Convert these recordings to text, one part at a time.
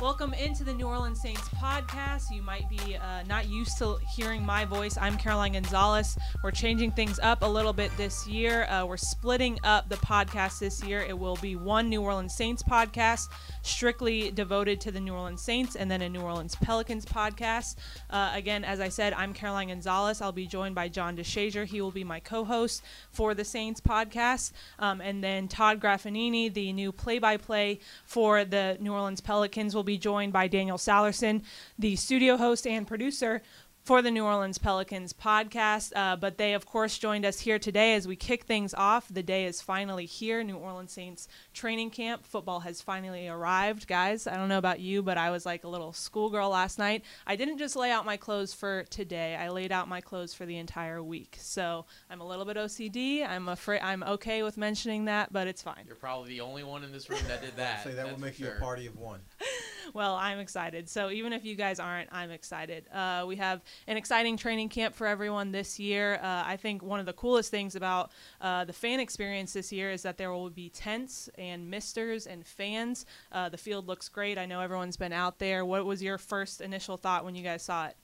Welcome into the New Orleans Saints podcast. You might be uh, not used to hearing my voice. I'm Caroline Gonzalez. We're changing things up a little bit this year. Uh, we're splitting up the podcast this year. It will be one New Orleans Saints podcast, strictly devoted to the New Orleans Saints, and then a New Orleans Pelicans podcast. Uh, again, as I said, I'm Caroline Gonzalez. I'll be joined by John DeShazier. He will be my co host for the Saints podcast. Um, and then Todd Graffagnini, the new play by play for the New Orleans Pelicans, will be joined by Daniel Sallerson, the studio host and producer for the New Orleans Pelicans podcast. Uh, but they, of course, joined us here today as we kick things off. The day is finally here. New Orleans Saints training camp. Football has finally arrived, guys. I don't know about you, but I was like a little schoolgirl last night. I didn't just lay out my clothes for today. I laid out my clothes for the entire week. So I'm a little bit OCD. I'm afraid I'm okay with mentioning that, but it's fine. You're probably the only one in this room that did that. Say that that's will make you sure. a party of one. well, I'm excited. So even if you guys aren't, I'm excited. Uh, we have an exciting training camp for everyone this year. Uh, I think one of the coolest things about uh, the fan experience this year is that there will be tents and misters and fans. Uh, the field looks great. I know everyone's been out there. What was your first initial thought when you guys saw it?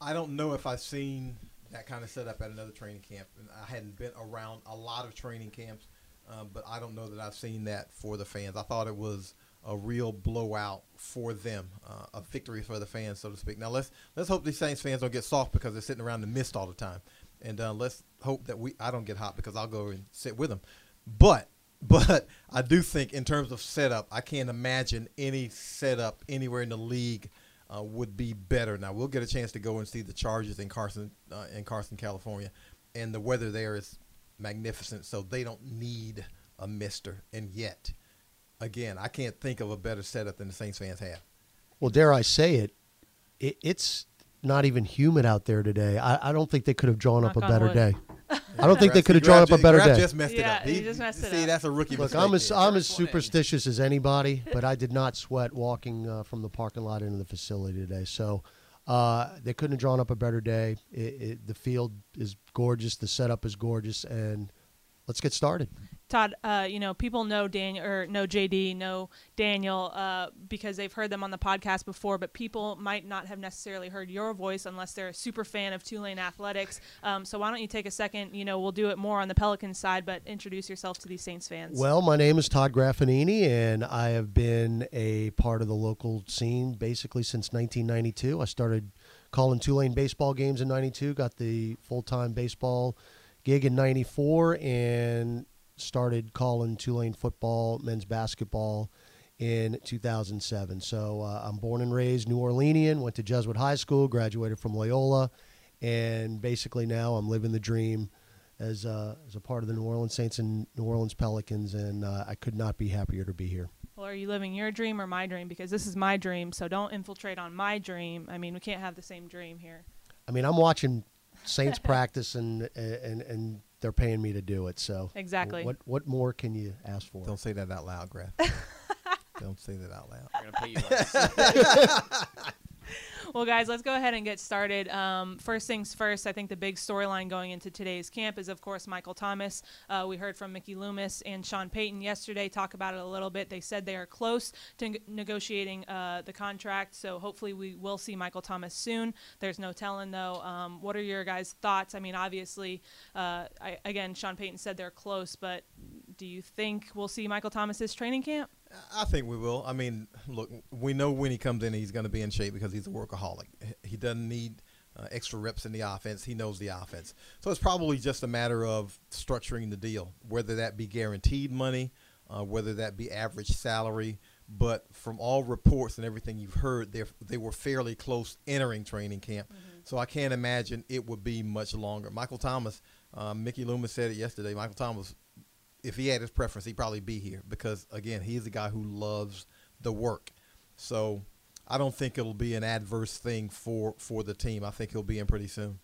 I- don't know if I've seen that kind of setup at another training camp. I hadn't been around a lot of training camps, um, but I don't know that I've seen that for the fans. I thought it was a real blowout for them, uh, a victory for the fans, so to speak. Now let's let's hope these Saints fans don't get soft because they're sitting around the mist all the time, and uh, let's hope that we I don't get hot because I'll go and sit with them. But but I do think in terms of setup, I can't imagine any setup anywhere in the league uh, would be better. Now we'll get a chance to go and see the Chargers in Carson, uh, in Carson, California, and the weather there is magnificent. So they don't need a Mister. And yet, again, I can't think of a better setup than the Saints fans have. Well, dare I say it, it it's not even humid out there today. I, I don't think they could have drawn up a better wood. day. I don't think they could have drawn up a better day. just messed it Yeah, up. he just messed it see, up. that's a rookie Look, mistake. I'm as I'm as First one in. superstitious as anybody, but I did not sweat walking uh, from the parking lot into the facility today. So uh, they couldn't have drawn up a better day. It, it, the field is gorgeous, the setup is gorgeous, and let's get started. Todd, uh, you know, people know Daniel or know JD, know Daniel uh, because they've heard them on the podcast before, but people might not have necessarily heard your voice unless they're a super fan of Tulane athletics. Um, so why don't you take a second? You know, we'll do it more on the Pelicans side, but introduce yourself to these Saints fans. Well, my name is Todd Graffagnini, and I have been a part of the local scene basically since 1992. I started calling Tulane baseball games in 92, got the full time baseball gig in 94, and started calling Tulane football, men's basketball in 2007. So uh, I'm born and raised New Orleanian, went to Jesuit High School, graduated from Loyola, and basically now I'm living the dream as uh, as a part of the New Orleans Saints and New Orleans Pelicans, and uh, I could not be happier to be here. well, are you living your dream or my dream? Because this is my dream, so don't infiltrate on my dream. I mean, we can't have the same dream here. I mean, I'm watching Saints practice, and and and they're paying me to do it. So Exactly. what what more can you ask for? Don't say that out loud, Graf. don't say that out loud. We're gonna pay you less. Well, guys, let's go ahead and get started. Um, first things first, I think the big storyline going into today's camp is, of course, Michael Thomas. Uh, we heard from Mickey Loomis and Sean Payton yesterday talk about it a little bit. They said they are close to neg- negotiating uh, the contract, so hopefully we will see Michael Thomas soon. There's no telling, though. Um, what are your guys' thoughts? I mean, obviously, uh, I, again, Sean Payton said they're close, but do you think we'll see Michael Thomas's training camp? I think we will. I mean, look, we know when he comes in, he's going to be in shape because he's a workaholic. He doesn't need uh, extra reps in the offense. He knows the offense. So it's probably just a matter of structuring the deal, whether that be guaranteed money, uh, whether that be average salary. But from all reports and everything you've heard, they they were fairly close entering training camp. So I can't imagine it would be much longer. Michael Thomas, um, Mickey Loomis said it yesterday. Michael Thomas if he had his preference, he'd probably be here because again, he's a guy who loves the work. So I don't think it'll be an adverse thing for for the team. I think he'll be in pretty soon.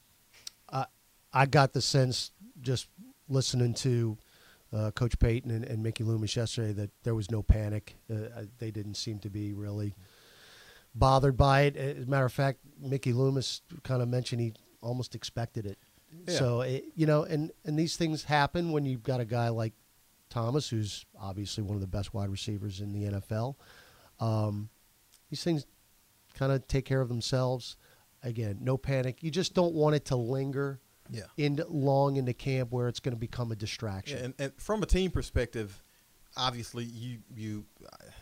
I I got the sense just listening to uh, Coach Payton and, and Mickey Loomis yesterday that there was no panic. Uh, they didn't seem to be really bothered by it. As a matter of fact, Mickey Loomis kind of mentioned he almost expected it. Yeah. So it, you know, and and these things happen when you've got a guy like Thomas, who's obviously one of the best wide receivers in the NFL. Um, these things kind of take care of themselves. Again, no panic. You just don't want it to linger Yeah. in long into camp where it's going to become a distraction. Yeah, and, and from a team perspective, obviously you you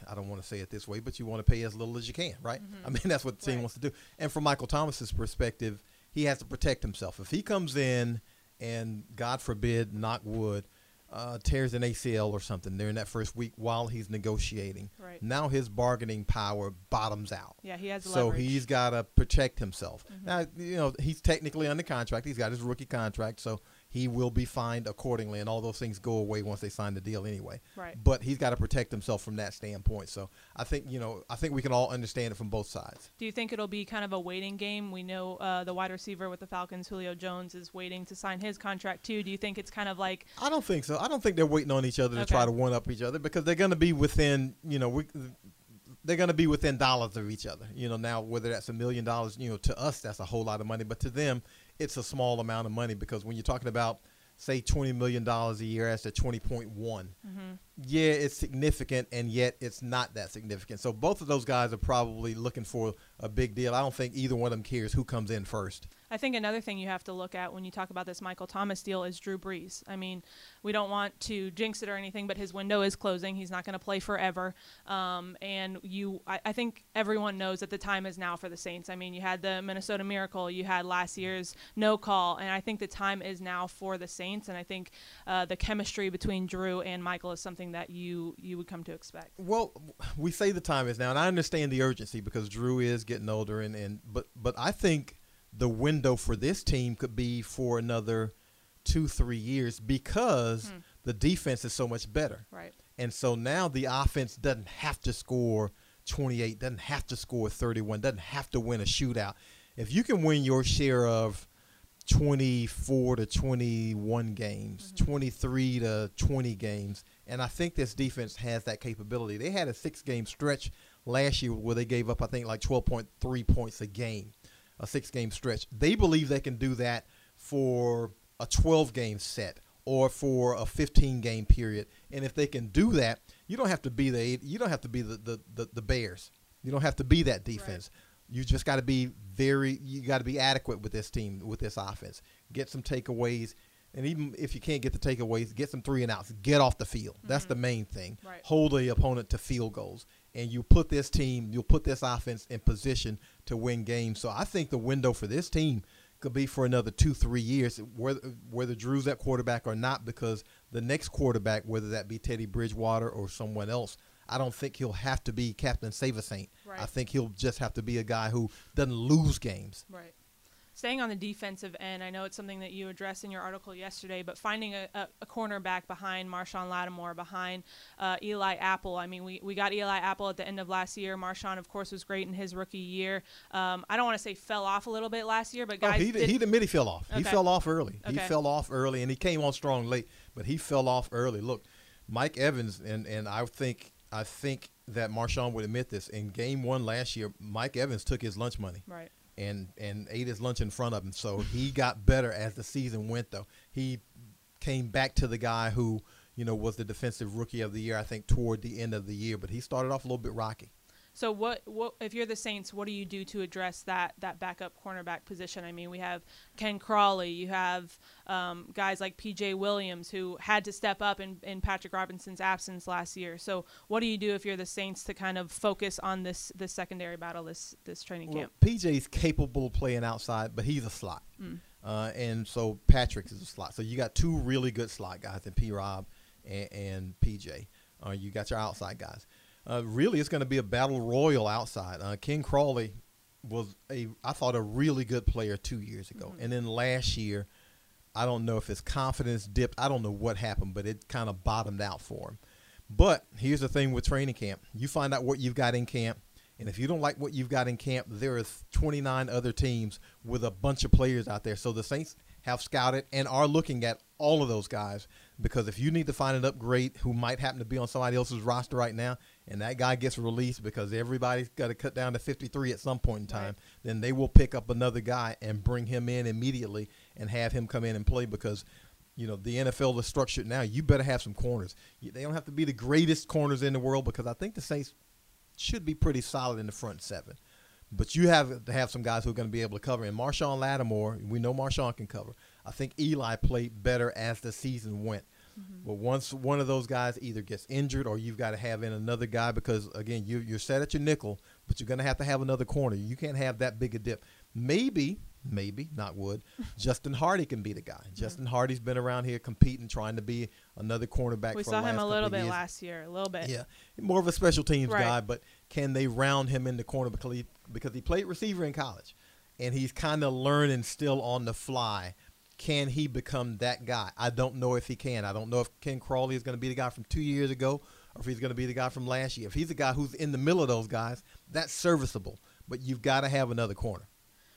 I don't want to say it this way, but you want to pay as little as you can, right? I mean that's what the team Right. wants to do. And from Michael Thomas's perspective, he has to protect himself. If he comes in and God forbid, knock wood, uh, tears an ACL or something during that first week while he's negotiating, Right. now his bargaining power bottoms out. Yeah, he has So leverage. Mm-hmm. he's got to protect himself. Now, you know, he's technically under contract. He's got his rookie contract, so he will be fined accordingly, and all those things go away once they sign the deal anyway. Right. But he's got to protect himself from that standpoint. So I think you know, I think we can all understand it from both sides. Do you think it'll be kind of a waiting game? We know uh, the wide receiver with the Falcons, Julio Jones, is waiting to sign his contract too. Do you think it's kind of like I don't think so. I don't think they're waiting on each other to try to one up each other because they're going to be within, you know, we, they're going to be within dollars of each other. You know, now whether that's a million dollars, you know, to us that's a whole lot of money, but to them it's a small amount of money because when you're talking about say 20 million dollars a year as to 20.1, yeah, it's significant and yet it's not that significant. So both of those guys are probably looking for a big deal. I don't think either one of them cares who comes in first. I think another thing you have to look at when you talk about this Michael Thomas deal is Drew Brees. I mean, we don't want to jinx it or anything, but his window is closing. He's not going to play forever. Um, and you, I, I think everyone knows that the time is now for the Saints. I mean, you had the Minnesota Miracle, you had last year's no call, and I think the time is now for the Saints. And I think uh, the chemistry between Drew and Michael is something that you you would come to expect. Well, we say the time is now, and I understand the urgency because Drew is getting older, and, and but but I think the window for this team could be for another two three years because hmm. the defense is so much better, Right. and so now the offense doesn't have to score 28, doesn't have to score 31, doesn't have to win a shootout. If you can win your share of 24 to 21 games, mm-hmm. 23 to 20 games. And I think this defense has that capability. They had a six game stretch last year where they gave up, I think, like 12.3 points a game, a six game stretch. They believe they can do that for a 12 game set or for a 15 game period. And if they can do that, you don't have to be the you don't have to be the the, the, the Bears. You don't have to be that defense. You just got to be very you got to be adequate with this team with this offense. Get some takeaways and even if you can't get the takeaways, get some three and outs. Get off the field. That's the mm-hmm. main thing. Right. Hold the opponent to field goals. And you put this team, you'll put this offense in position to win games. So I think the window for this team could be for another two, three years, whether whether Drew's at quarterback or not, because the next quarterback, whether that be Teddy Bridgewater or someone else, I don't think he'll have to be Captain Save a Saint. Right. I think he'll just have to be a guy who doesn't lose games. Right. Staying on the defensive end, I know it's something that you addressed in your article yesterday, but finding a, a, a cornerback behind Marshon Lattimore, behind uh, Eli Apple. I mean, we, we got Eli Apple at the end of last year. Marshon, of course, was great in his rookie year. Um, I don't want to say fell off a little bit last year, but guys. Oh, he, did, he admit he fell off. He fell off early. Okay. He fell off early, and he came on strong late. But he fell off early. Look, Mike Evans, and, and I think I think that Marshon would admit this. In Game One last year, Mike Evans took his lunch money right. And and ate his lunch in front of him. So he got better as the season went. Though he came back to the guy who you know was the defensive rookie of the year. I think toward the end of the year, but he started off a little bit rocky. So what, what if you're the Saints? What do you do to address that that backup cornerback position? I mean, we have Ken Crawley, you have um, guys like P.J. Williams who had to step up in, in Patrick Robinson's absence last year. So what do you do if you're the Saints to kind of focus on this this secondary battle this this training camp? Well, camp? PJ's capable of playing outside, but he's a slot. Mm. Uh, and so Patrick is a slot. So you got two really good slot guys in P Rob and, and PJ. Uh, you got your outside guys. Uh, really, it's going to be a battle royal outside. Uh, Ken Crawley was a, I thought, a really good player two years ago. And then last year, I don't know if his confidence dipped. I don't know what happened, but it kind of bottomed out for him. But here's the thing with training camp: you find out what you've got in camp, and if you don't like what you've got in camp, there is 29 other teams with a bunch of players out there. So the Saints have scouted and are looking at all of those guys because if you need to find an upgrade who might happen to be on somebody else's roster right now, and that guy gets released because everybody's got to cut down to 53 at some point in time, Right. then they will pick up another guy and bring him in immediately and have him come in and play because you know the NFL is structured now. You better have some corners. They don't have to be the greatest corners in the world because I think the Saints should be pretty solid in the front seven. But you have to have some guys who are going to be able to cover. And Marshon Lattimore, we know Marshon can cover. I think Eli played better as the season went. Mm-hmm. But once one of those guys either gets injured or you've got to have in another guy because again you you're set at your nickel, but you're going to have to have another corner. You can't have that big a dip. Maybe, maybe not would. Justin Hardy can be the guy. Justin Hardy's been around here competing, trying to be another cornerback. We for saw him a little bit years. last year, a little bit. Yeah, more of a special teams Right. guy, but can they round him in the corner because he because he played receiver in college, and he's kind of learning still on the fly. Can he become that guy? I don't know if he can. I don't know if Ken Crawley is going to be the guy from two years ago, or if he's going to be the guy from last year. If he's a guy who's in the middle of those guys, that's serviceable. But you've got to have another corner.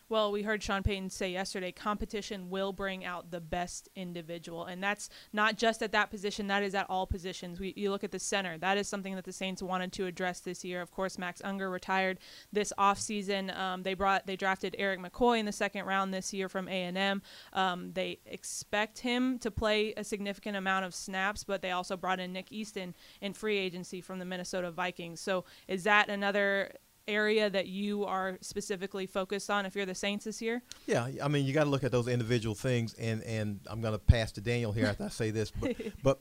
Well, we heard Sean Payton say yesterday competition will bring out the best individual. And that's not just at that position, that is at all positions. We, you look at the center, that is something that the Saints wanted to address this year. Of course, Max Unger retired this offseason. Um, they brought they drafted Erik McCoy in the second round this year from A&M. Um, they expect him to play a significant amount of snaps, but they also brought in Nick Easton in free agency from the Minnesota Vikings. So is that another area that you are specifically focused on if you're the Saints this year? Yeah, I mean, you got to look at those individual things, and and I'm going to pass to Daniel here after I say this, but but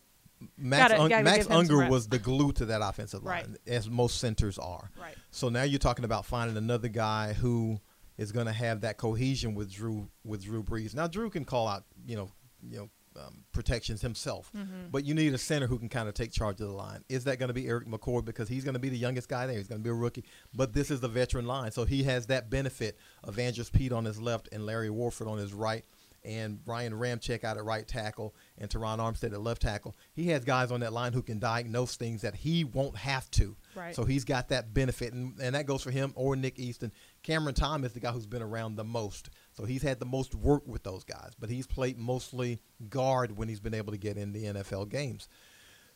Max Gotta- Un- gotta Max give him some Unger was the glue to that offensive line, Right. as most centers are. Right. So now you're talking about finding another guy who is going to have that cohesion with Drew with Drew Brees. Now Drew can call out, you know, you know, um, protections himself, Mm-hmm. but you need a center who can kind of take charge of the line. Is that going to be Erik McCoy because he's going to be the youngest guy there? He's going to be a rookie, but this is the veteran line, so he has that benefit of Andrus Peat on his left and Larry Warford on his right. And Ryan Ramczyk out at right tackle and Terron Armstead at left tackle. He has guys on that line who can diagnose things that he won't have to. Right. So he's got that benefit, and, and that goes for him or Nick Easton. Cameron Tom is the guy who's been around the most, so he's had the most work with those guys. But he's played mostly guard when he's been able to get in the NFL games.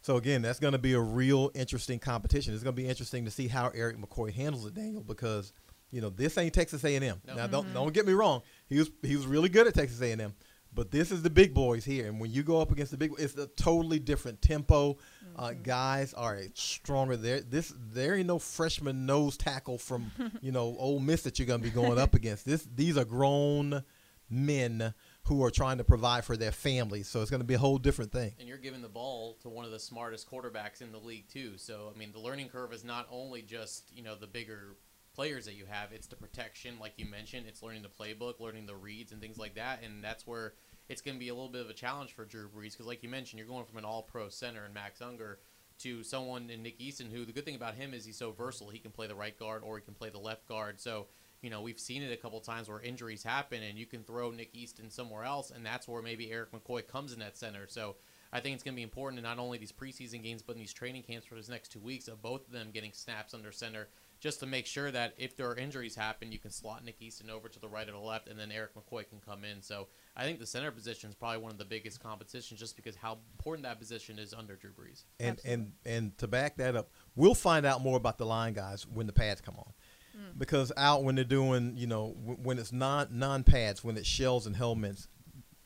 So again, that's going to be a real interesting competition. It's going to be interesting to see how Erik McCoy handles it, Daniel, because you know this ain't Texas A&M. No. Now don't mm-hmm. don't get me wrong, he was he was really good at Texas A&M. But this is the big boys here, and when you go up against the big, it's a totally different tempo. Uh, guys are stronger. There, this there ain't no freshman nose tackle from you know Ole Miss that you're gonna be going up against. This these are grown men who are trying to provide for their families. So it's gonna be a whole different thing. And you're giving the ball to one of the smartest quarterbacks in the league too. So I mean, the learning curve is not only just you know the bigger players that you have; it's the protection, like you mentioned. It's learning the playbook, learning the reads, and things like that. And that's where it's going to be a little bit of a challenge for Drew Brees because, like you mentioned, you're going from an All-Pro center in Max Unger to someone in Nick Easton, who the good thing about him is he's so versatile. He can play the right guard or he can play the left guard. So you know, we've seen it a couple times where injuries happen and you can throw Nick Easton somewhere else, and that's where maybe Erik McCoy comes in that center. So I think it's going to be important in not only these preseason games, but in these training camps for this next two weeks of both of them getting snaps under center, just to make sure that if there are injuries happen, you can slot Nick Easton over to the right or the left, and then Erik McCoy can come in. So I think the center position is probably one of the biggest competitions, just because how important that position is under Drew Brees. And and and to back that up, we'll find out more about the line guys when the pads come on. Mm. Because out when they're doing, you know, when it's non non pads, when it's shells and helmets,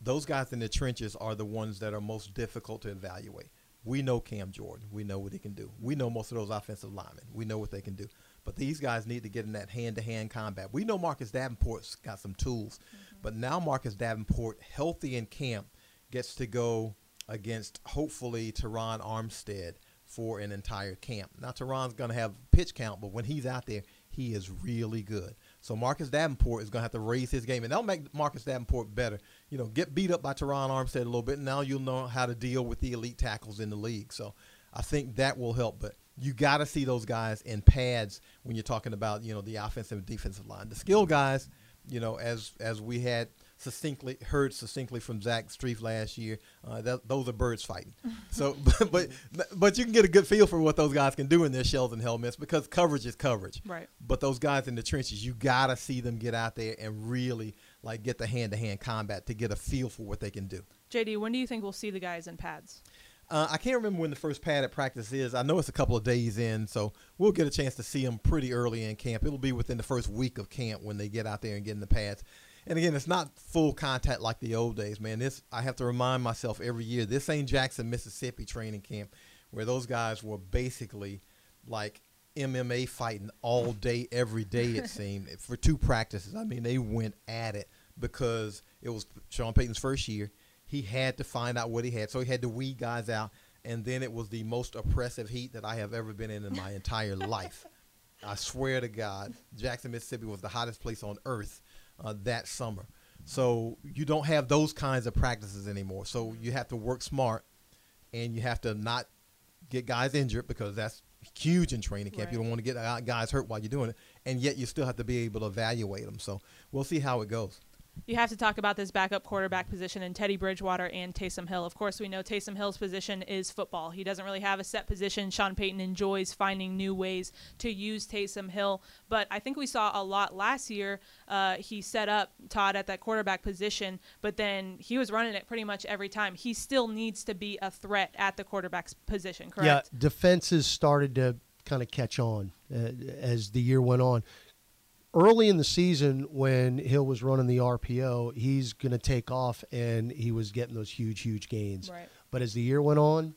those guys in the trenches are the ones that are most difficult to evaluate. We know Cam Jordan. We know what he can do. We know most of those offensive linemen. We know what they can do. But these guys need to get in that hand to hand combat. We know Marcus Davenport's got some tools, mm-hmm. but now Marcus Davenport, healthy in camp, gets to go against hopefully Terron Armstead for an entire camp. Now Terron's going to have pitch count, but when he's out there, he is really good. So Marcus Davenport is going to have to raise his game, and that'll make Marcus Davenport better. You know, get beat up by Terron Armstead a little bit, and now you'll know how to deal with the elite tackles in the league. So I think that will help. But you got to see those guys in pads when you're talking about you know the offensive and defensive line. The skill guys, you know, as as we had succinctly heard succinctly from Zach Strief last year, uh, that, those are birds fighting. So, but, but but you can get a good feel for what those guys can do in their shells and helmets because coverage is coverage. Right. But those guys in the trenches, you gotta see them get out there and really like get the hand to hand combat to get a feel for what they can do. JD, when do you think we'll see the guys in pads? Uh, I can't remember when the first padded practice is. I know it's a couple of days in, so we'll get a chance to see them pretty early in camp. It'll be within the first week of camp when they get out there and get in the pads. And again, it's not full contact like the old days, man. This I have to remind myself every year. This ain't Jackson, Mississippi training camp, where those guys were basically like MMA fighting all day, every day. It seemed for two practices. I mean, they went at it because it was Sean Payton's first year. He had to find out what he had, so he had to weed guys out. And then it was the most oppressive heat that I have ever been in in my entire life. I swear to God, Jackson, Mississippi was the hottest place on earth uh, that summer. So you don't have those kinds of practices anymore. So you have to work smart, and you have to not get guys injured because that's huge in training camp. Right. You don't want to get guys hurt while you're doing it, and yet you still have to be able to evaluate them. So we'll see how it goes. You have to talk about this backup quarterback position and Teddy Bridgewater and Taysom Hill. Of course, we know Taysom Hill's position is football. He doesn't really have a set position. Sean Payton enjoys finding new ways to use Taysom Hill. But I think we saw a lot last year. Uh, he set up Todd at that quarterback position, but then he was running it pretty much every time. He still needs to be a threat at the quarterback's position, correct? Yeah, defenses started to kind of catch on uh, as the year went on. Early in the season, when Hill was running the RPO, he's going to take off, and he was getting those huge, huge gains. Right. But as the year went on,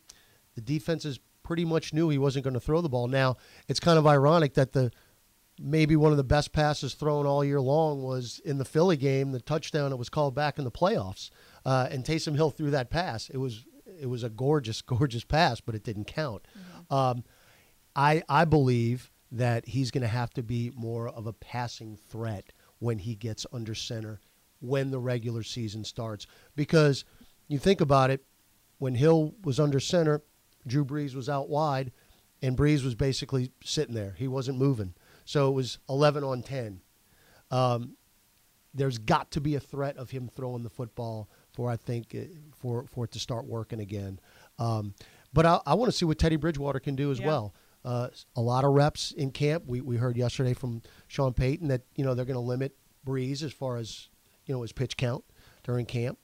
the defenses pretty much knew he wasn't going to throw the ball. Now, it's kind of ironic that the maybe one of the best passes thrown all year long was in the Philly game, the touchdown that was called back in the playoffs, uh, and Taysom Hill threw that pass. It was it was a gorgeous, gorgeous pass, but it didn't count. Um, I I believe that he's going to have to be more of a passing threat when he gets under center when the regular season starts. Because you think about it when Hill was under center Drew Brees was out wide and Brees was basically sitting there. He wasn't moving. So it was 11 on 10 um, there's got to be a threat of him throwing the football for I think uh, for for it to start working again. Um, but I, I want to see what Teddy Bridgewater can do as Yeah. well uh, a lot of reps in camp. We, we heard yesterday from Sean Payton that you know they're going to limit Brees as far as you know his pitch count during camp,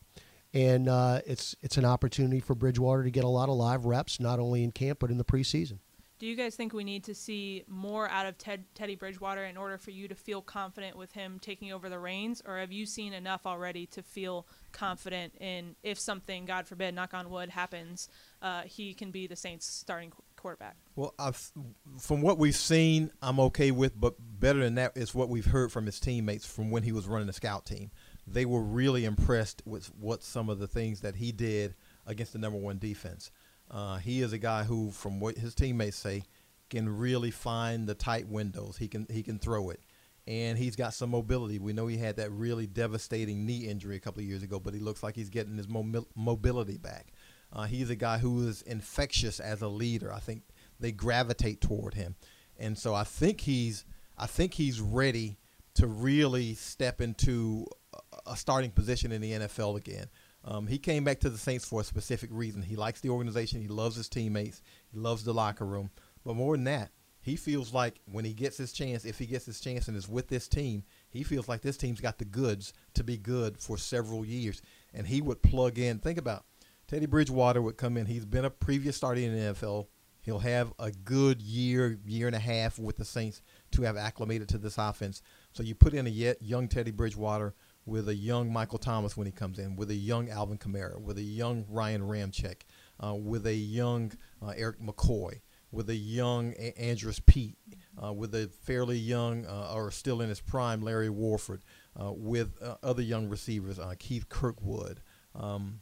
and uh, it's it's an opportunity for Bridgewater to get a lot of live reps, not only in camp but in the preseason. Do you guys think we need to see more out of Ted, Teddy Bridgewater in order for you to feel confident with him taking over the reins, or have you seen enough already to feel confident in if something, God forbid, knock on wood, happens, uh, he can be the Saints' starting quarterback? Well, I've, from what we've seen, I'm okay with, but better than that is what we've heard from his teammates from when he was running the scout team. They were really impressed with what some of the things that he did against the number one defense. Uh, he is a guy who, from what his teammates say, can really find the tight windows. He can he can throw it, and he's got some mobility. We know he had that really devastating knee injury a couple of years ago, but he looks like he's getting his mobi- mobility back. Uh, he's a guy who is infectious as a leader. I think they gravitate toward him, and so I think he's I think he's ready to really step into a- starting position in the NFL again. Um, he came back to the Saints for a specific reason. He likes the organization. He loves his teammates. He loves the locker room. But more than that, he feels like when he gets his chance, if he gets his chance and is with this team, he feels like this team's got the goods to be good for several years. And he would plug in. Think about Teddy Bridgewater would come in. He's been a previous starter in the NFL. He'll have a good year, year and a half with the Saints to have acclimated to this offense. So you put in a yet young Teddy Bridgewater with a young Michael Thomas when he comes in, with a young Alvin Kamara, with a young Ryan Ramczyk, uh, with a young uh, Erik McCoy, with a young a- Andrus Peat, uh, with a fairly young uh, or still in his prime Larry Warford, uh, with uh, other young receivers, Keith Kirkwood. Um,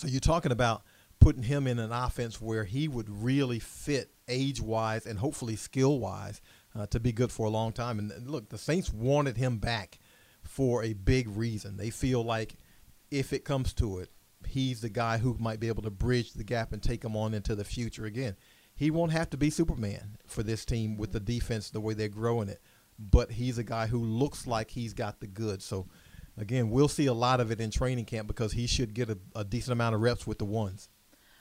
so you're talking about putting him in an offense where he would really fit age wise and hopefully skill wise uh, to be good for a long time. And look, the Saints wanted him back for a big reason. They feel like if it comes to it, he's the guy who might be able to bridge the gap and take him on into the future again. He won't have to be Superman for this team with the defense the way they're growing it, but he's a guy who looks like he's got the goods. So again, we'll see a lot of it in training camp because he should get a, a decent amount of reps with the ones.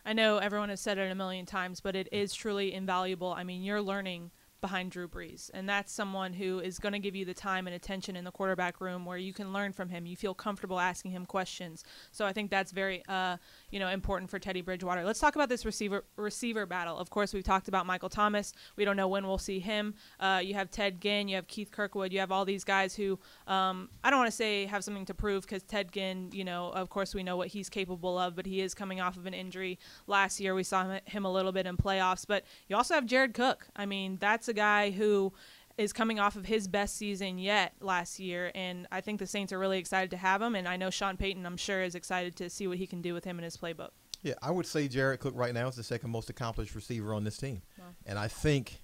I know everyone has said it a million times, but it is truly invaluable. I mean, you're learning behind Drew Brees, and that's someone who is going to give you the time and attention in the quarterback room where you can learn from him. You feel comfortable asking him questions. So I think that's very, uh, you know, important for Teddy Bridgewater. Let's talk about this receiver receiver battle. Of course, we've talked about Michael Thomas. We don't know when we'll see him. Uh, you have Ted Ginn. You have Keith Kirkwood. You have all these guys who um, I don't want to say have something to prove because Ted Ginn, you know, of course we know what he's capable of, but he is coming off of an injury. Last year we saw him a little bit in playoffs, but you also have Jared Cook. I mean, that's a guy who is coming off of his best season yet last year, and I think the Saints are really excited to have him. And I know Sean Payton, I'm sure, is excited to see what he can do with him in his playbook. Yeah, I would say Jared Cook right now is the second most accomplished receiver on this team, Wow. and I think,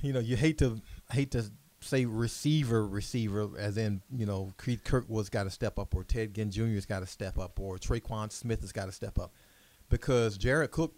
you know, you hate to hate to say receiver receiver as in you know Keith Kirkwood's got to step up or Ted Ginn Jr.'s got to step up or Tre'Quan Smith has got to step up because Jared Cook,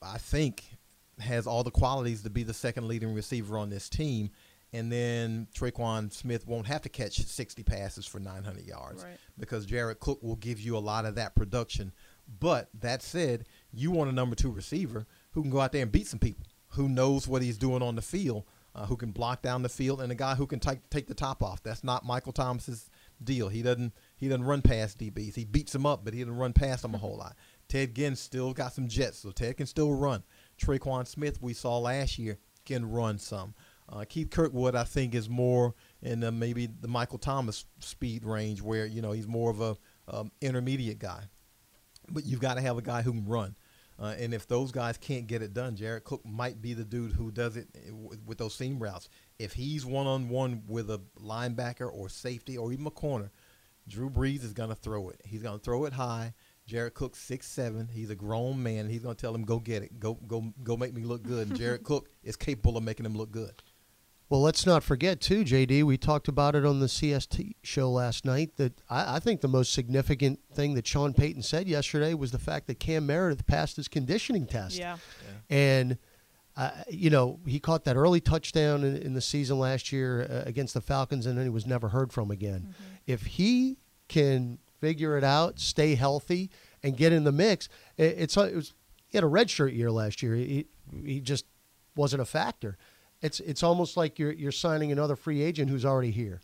I think, has all the qualities to be the second leading receiver on this team. And then Tre'Quan Smith won't have to catch 60 passes for 900 yards Right. because Jared Cook will give you a lot of that production. But that said, you want a number two receiver who can go out there and beat some people, who knows what he's doing on the field, uh, who can block down the field, and a guy who can take take the top off. That's not Michael Thomas's deal. He doesn't he doesn't run past DBs. He beats them up, but he doesn't run past them a whole lot. Ted Ginn still got some jets, so Ted can still run. Tre'Quan Smith, we saw last year, can run some. Uh, Keith Kirkwood, I think, is more in the, maybe the Michael Thomas speed range, where you know he's more of a um, intermediate guy. But you've got to have a guy who can run. Uh, and if those guys can't get it done, Jared Cook might be the dude who does it eh, with, those seam routes. If he's one on one with a linebacker or safety or even a corner, Drew Brees is going to throw it. He's going to throw it high. Jared Cook six seven. He's a grown man. He's going to tell him, "Go get it. Go go go make me look good." And Jared Cook is capable of making him look good. Well, let's not forget too, JD. We talked about it on the CST show last night. That I, I think the most significant thing that Sean Payton said yesterday was the fact that Cam Meredith passed his conditioning test. Yeah. And, uh, you know, he caught that early touchdown in, in the season last year uh, against the Falcons, and then he was never heard from again. If he can figure it out, stay healthy, and get in the mix, it, it's uh, it was he had a redshirt year last year. He he just wasn't a factor. It's it's almost like you're you're signing another free agent who's already here.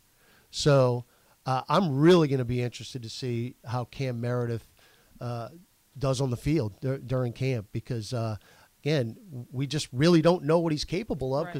So uh, I'm really going to be interested to see how Cam Meredith uh, does on the field dur- during camp because uh, again we just really don't know what he's capable of Right.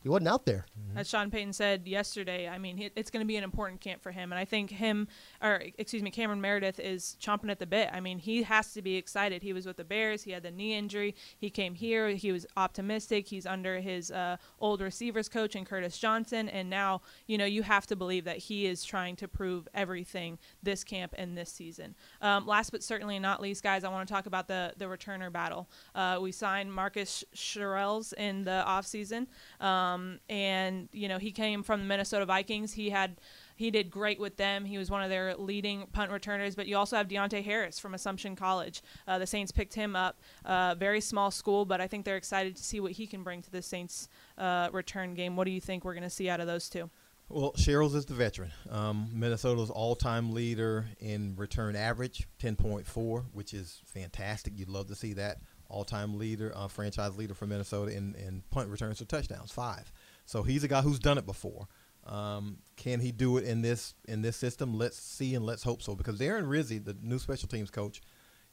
Because he wasn't out there. As Sean Payton said yesterday, I mean, he- it's going to be an important camp for him. And I think him, or excuse me, Cameron Meredith is chomping at the bit. I mean, he has to be excited. He was with the Bears. He had the knee injury. He came here. He was optimistic. He's under his uh, old receivers coach and Curtis Johnson. And now, you know, you have to believe that he is trying to prove everything this camp and this season. Um, last but certainly not least, guys, I want to talk about the, the returner battle. Uh, we signed Marcus Sherels in the offseason. Um, and you know he came from the Minnesota Vikings. He had he did great with them. He was one of their leading punt returners. But you also have Deonte Harris from Assumption College. Uh, the Saints picked him up. Uh, very small school, but I think they're excited to see what he can bring to the Saints uh, return game. What do you think we're going to see out of those two? Well, Sherels is the veteran. Um, Minnesota's all-time leader in return average, 10.4, which is fantastic. You'd love to see that. All-time leader, uh, franchise leader for Minnesota in, in punt returns for touchdowns, five. So he's a guy who's done it before. Um, can he do it in this in this system? Let's see and let's hope so. Because Darren Rizzi, the new special teams coach,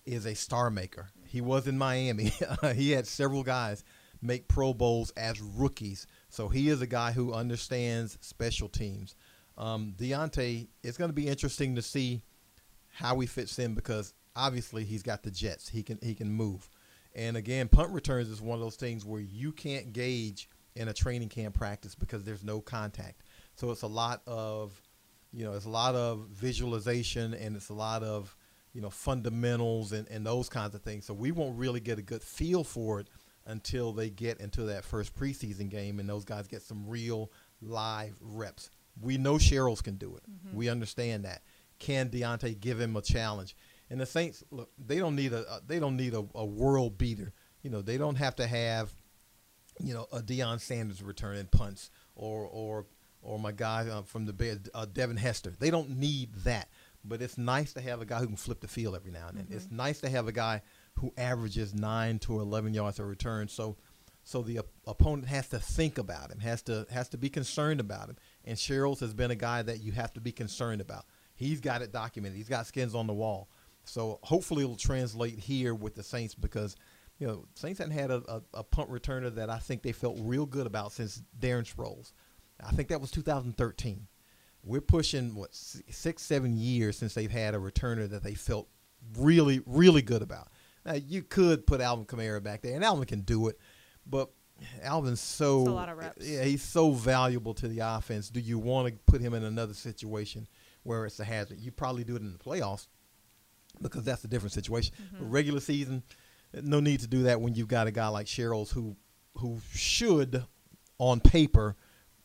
is a star maker. He was in Miami. he had several guys make Pro Bowls as rookies. So he is a guy who understands special teams. Um, Deonte, it's going to be interesting to see how he fits in because obviously he's got the jets. He can he can move. And again, punt returns is one of those things where you can't gauge in a training camp practice because there's no contact. So it's a lot of, you know, it's a lot of visualization and it's a lot of, you know, fundamentals and, and those kinds of things. So we won't really get a good feel for it until they get into that first preseason game and those guys get some real live reps. We know Sherels can do it. Mm-hmm. We understand that. Can Deonte give him a challenge? And the Saints, look, they don't need a, they don't need a, a world beater. You know, they don't have to have, you know, a Deion Sanders returning punts or or or my guy uh, from the bed, uh, Devin Hester. They don't need that. But it's nice to have a guy who can flip the field every now and then. It's nice to have a guy who averages nine to eleven yards a return. So, so the op- opponent has to think about him, has to has to be concerned about him. And Sherels has been a guy that you have to be concerned about. He's got it documented. He's got skins on the wall. So hopefully it'll translate here with the Saints because you know Saints hadn't had a, a, a punt returner that I think they felt real good about since Darren Sproles. I think that was 2013. We're pushing what six, seven years since they've had a returner that they felt really, really good about. Now you could put Alvin Kamara back there, and Alvin can do it, but Alvin's so a lot of reps. yeah, he's so valuable to the offense. Do you want to put him in another situation where it's a hazard? You probably do it in the playoffs because that's a different situation. Mm-hmm. But regular season, no need to do that when you've got a guy like Sherels who who should, on paper,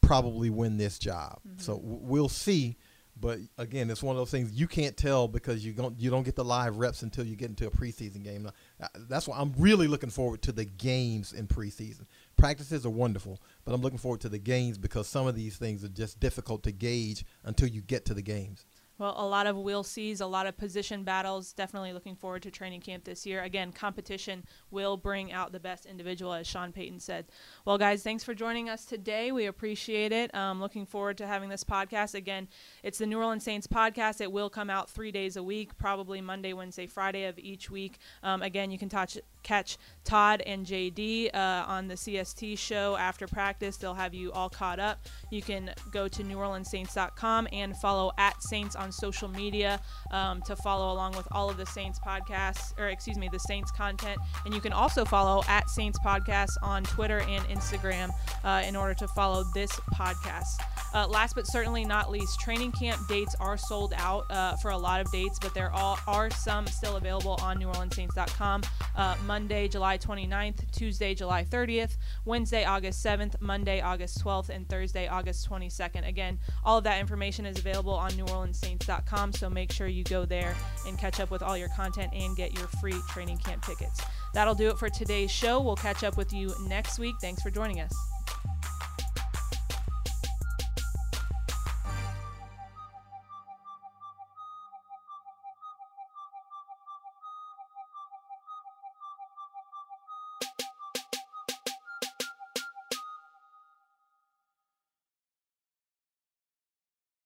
probably win this job. So w- we'll see. But again, it's one of those things you can't tell because you don't you don't get the live reps until you get into a preseason game. Uh, That's why I'm really looking forward to the games in preseason. Practices are wonderful, but I'm looking forward to the games because some of these things are just difficult to gauge until you get to the games. Well, a lot of we'll sees, a lot of position battles. Definitely looking forward to training camp this year. Again, competition will bring out the best individual, as Sean Payton said. Well, guys, thanks for joining us today. We appreciate it. Um, looking forward to having this podcast. Again, it's the New Orleans Saints podcast. It will come out three days a week, probably Monday, Wednesday, Friday of each week. Um, again, you can touch, catch Todd and JD uh, on the CST show after practice. They'll have you all caught up. You can go to NewOrleansSaints.com and follow at Saints on social media um, to follow along with all of the Saints podcasts, or excuse me, the Saints content. And you can also follow at Saints Podcasts on Twitter and Instagram uh, in order to follow this podcast. Uh, last but certainly not least, training camp dates are sold out uh, for a lot of dates, but there are, some still available on NewOrleansSaints.com. Uh, Monday, July 29th, Tuesday, July 30th, Wednesday, August 7th, Monday, August 12th, and Thursday, August 22nd. Again, all of that information is available on NewOrleansSaints.com, so make sure you go there and catch up with all your content and get your free training camp tickets. That'll do it for today's show. We'll catch up with you next week. Thanks for joining us.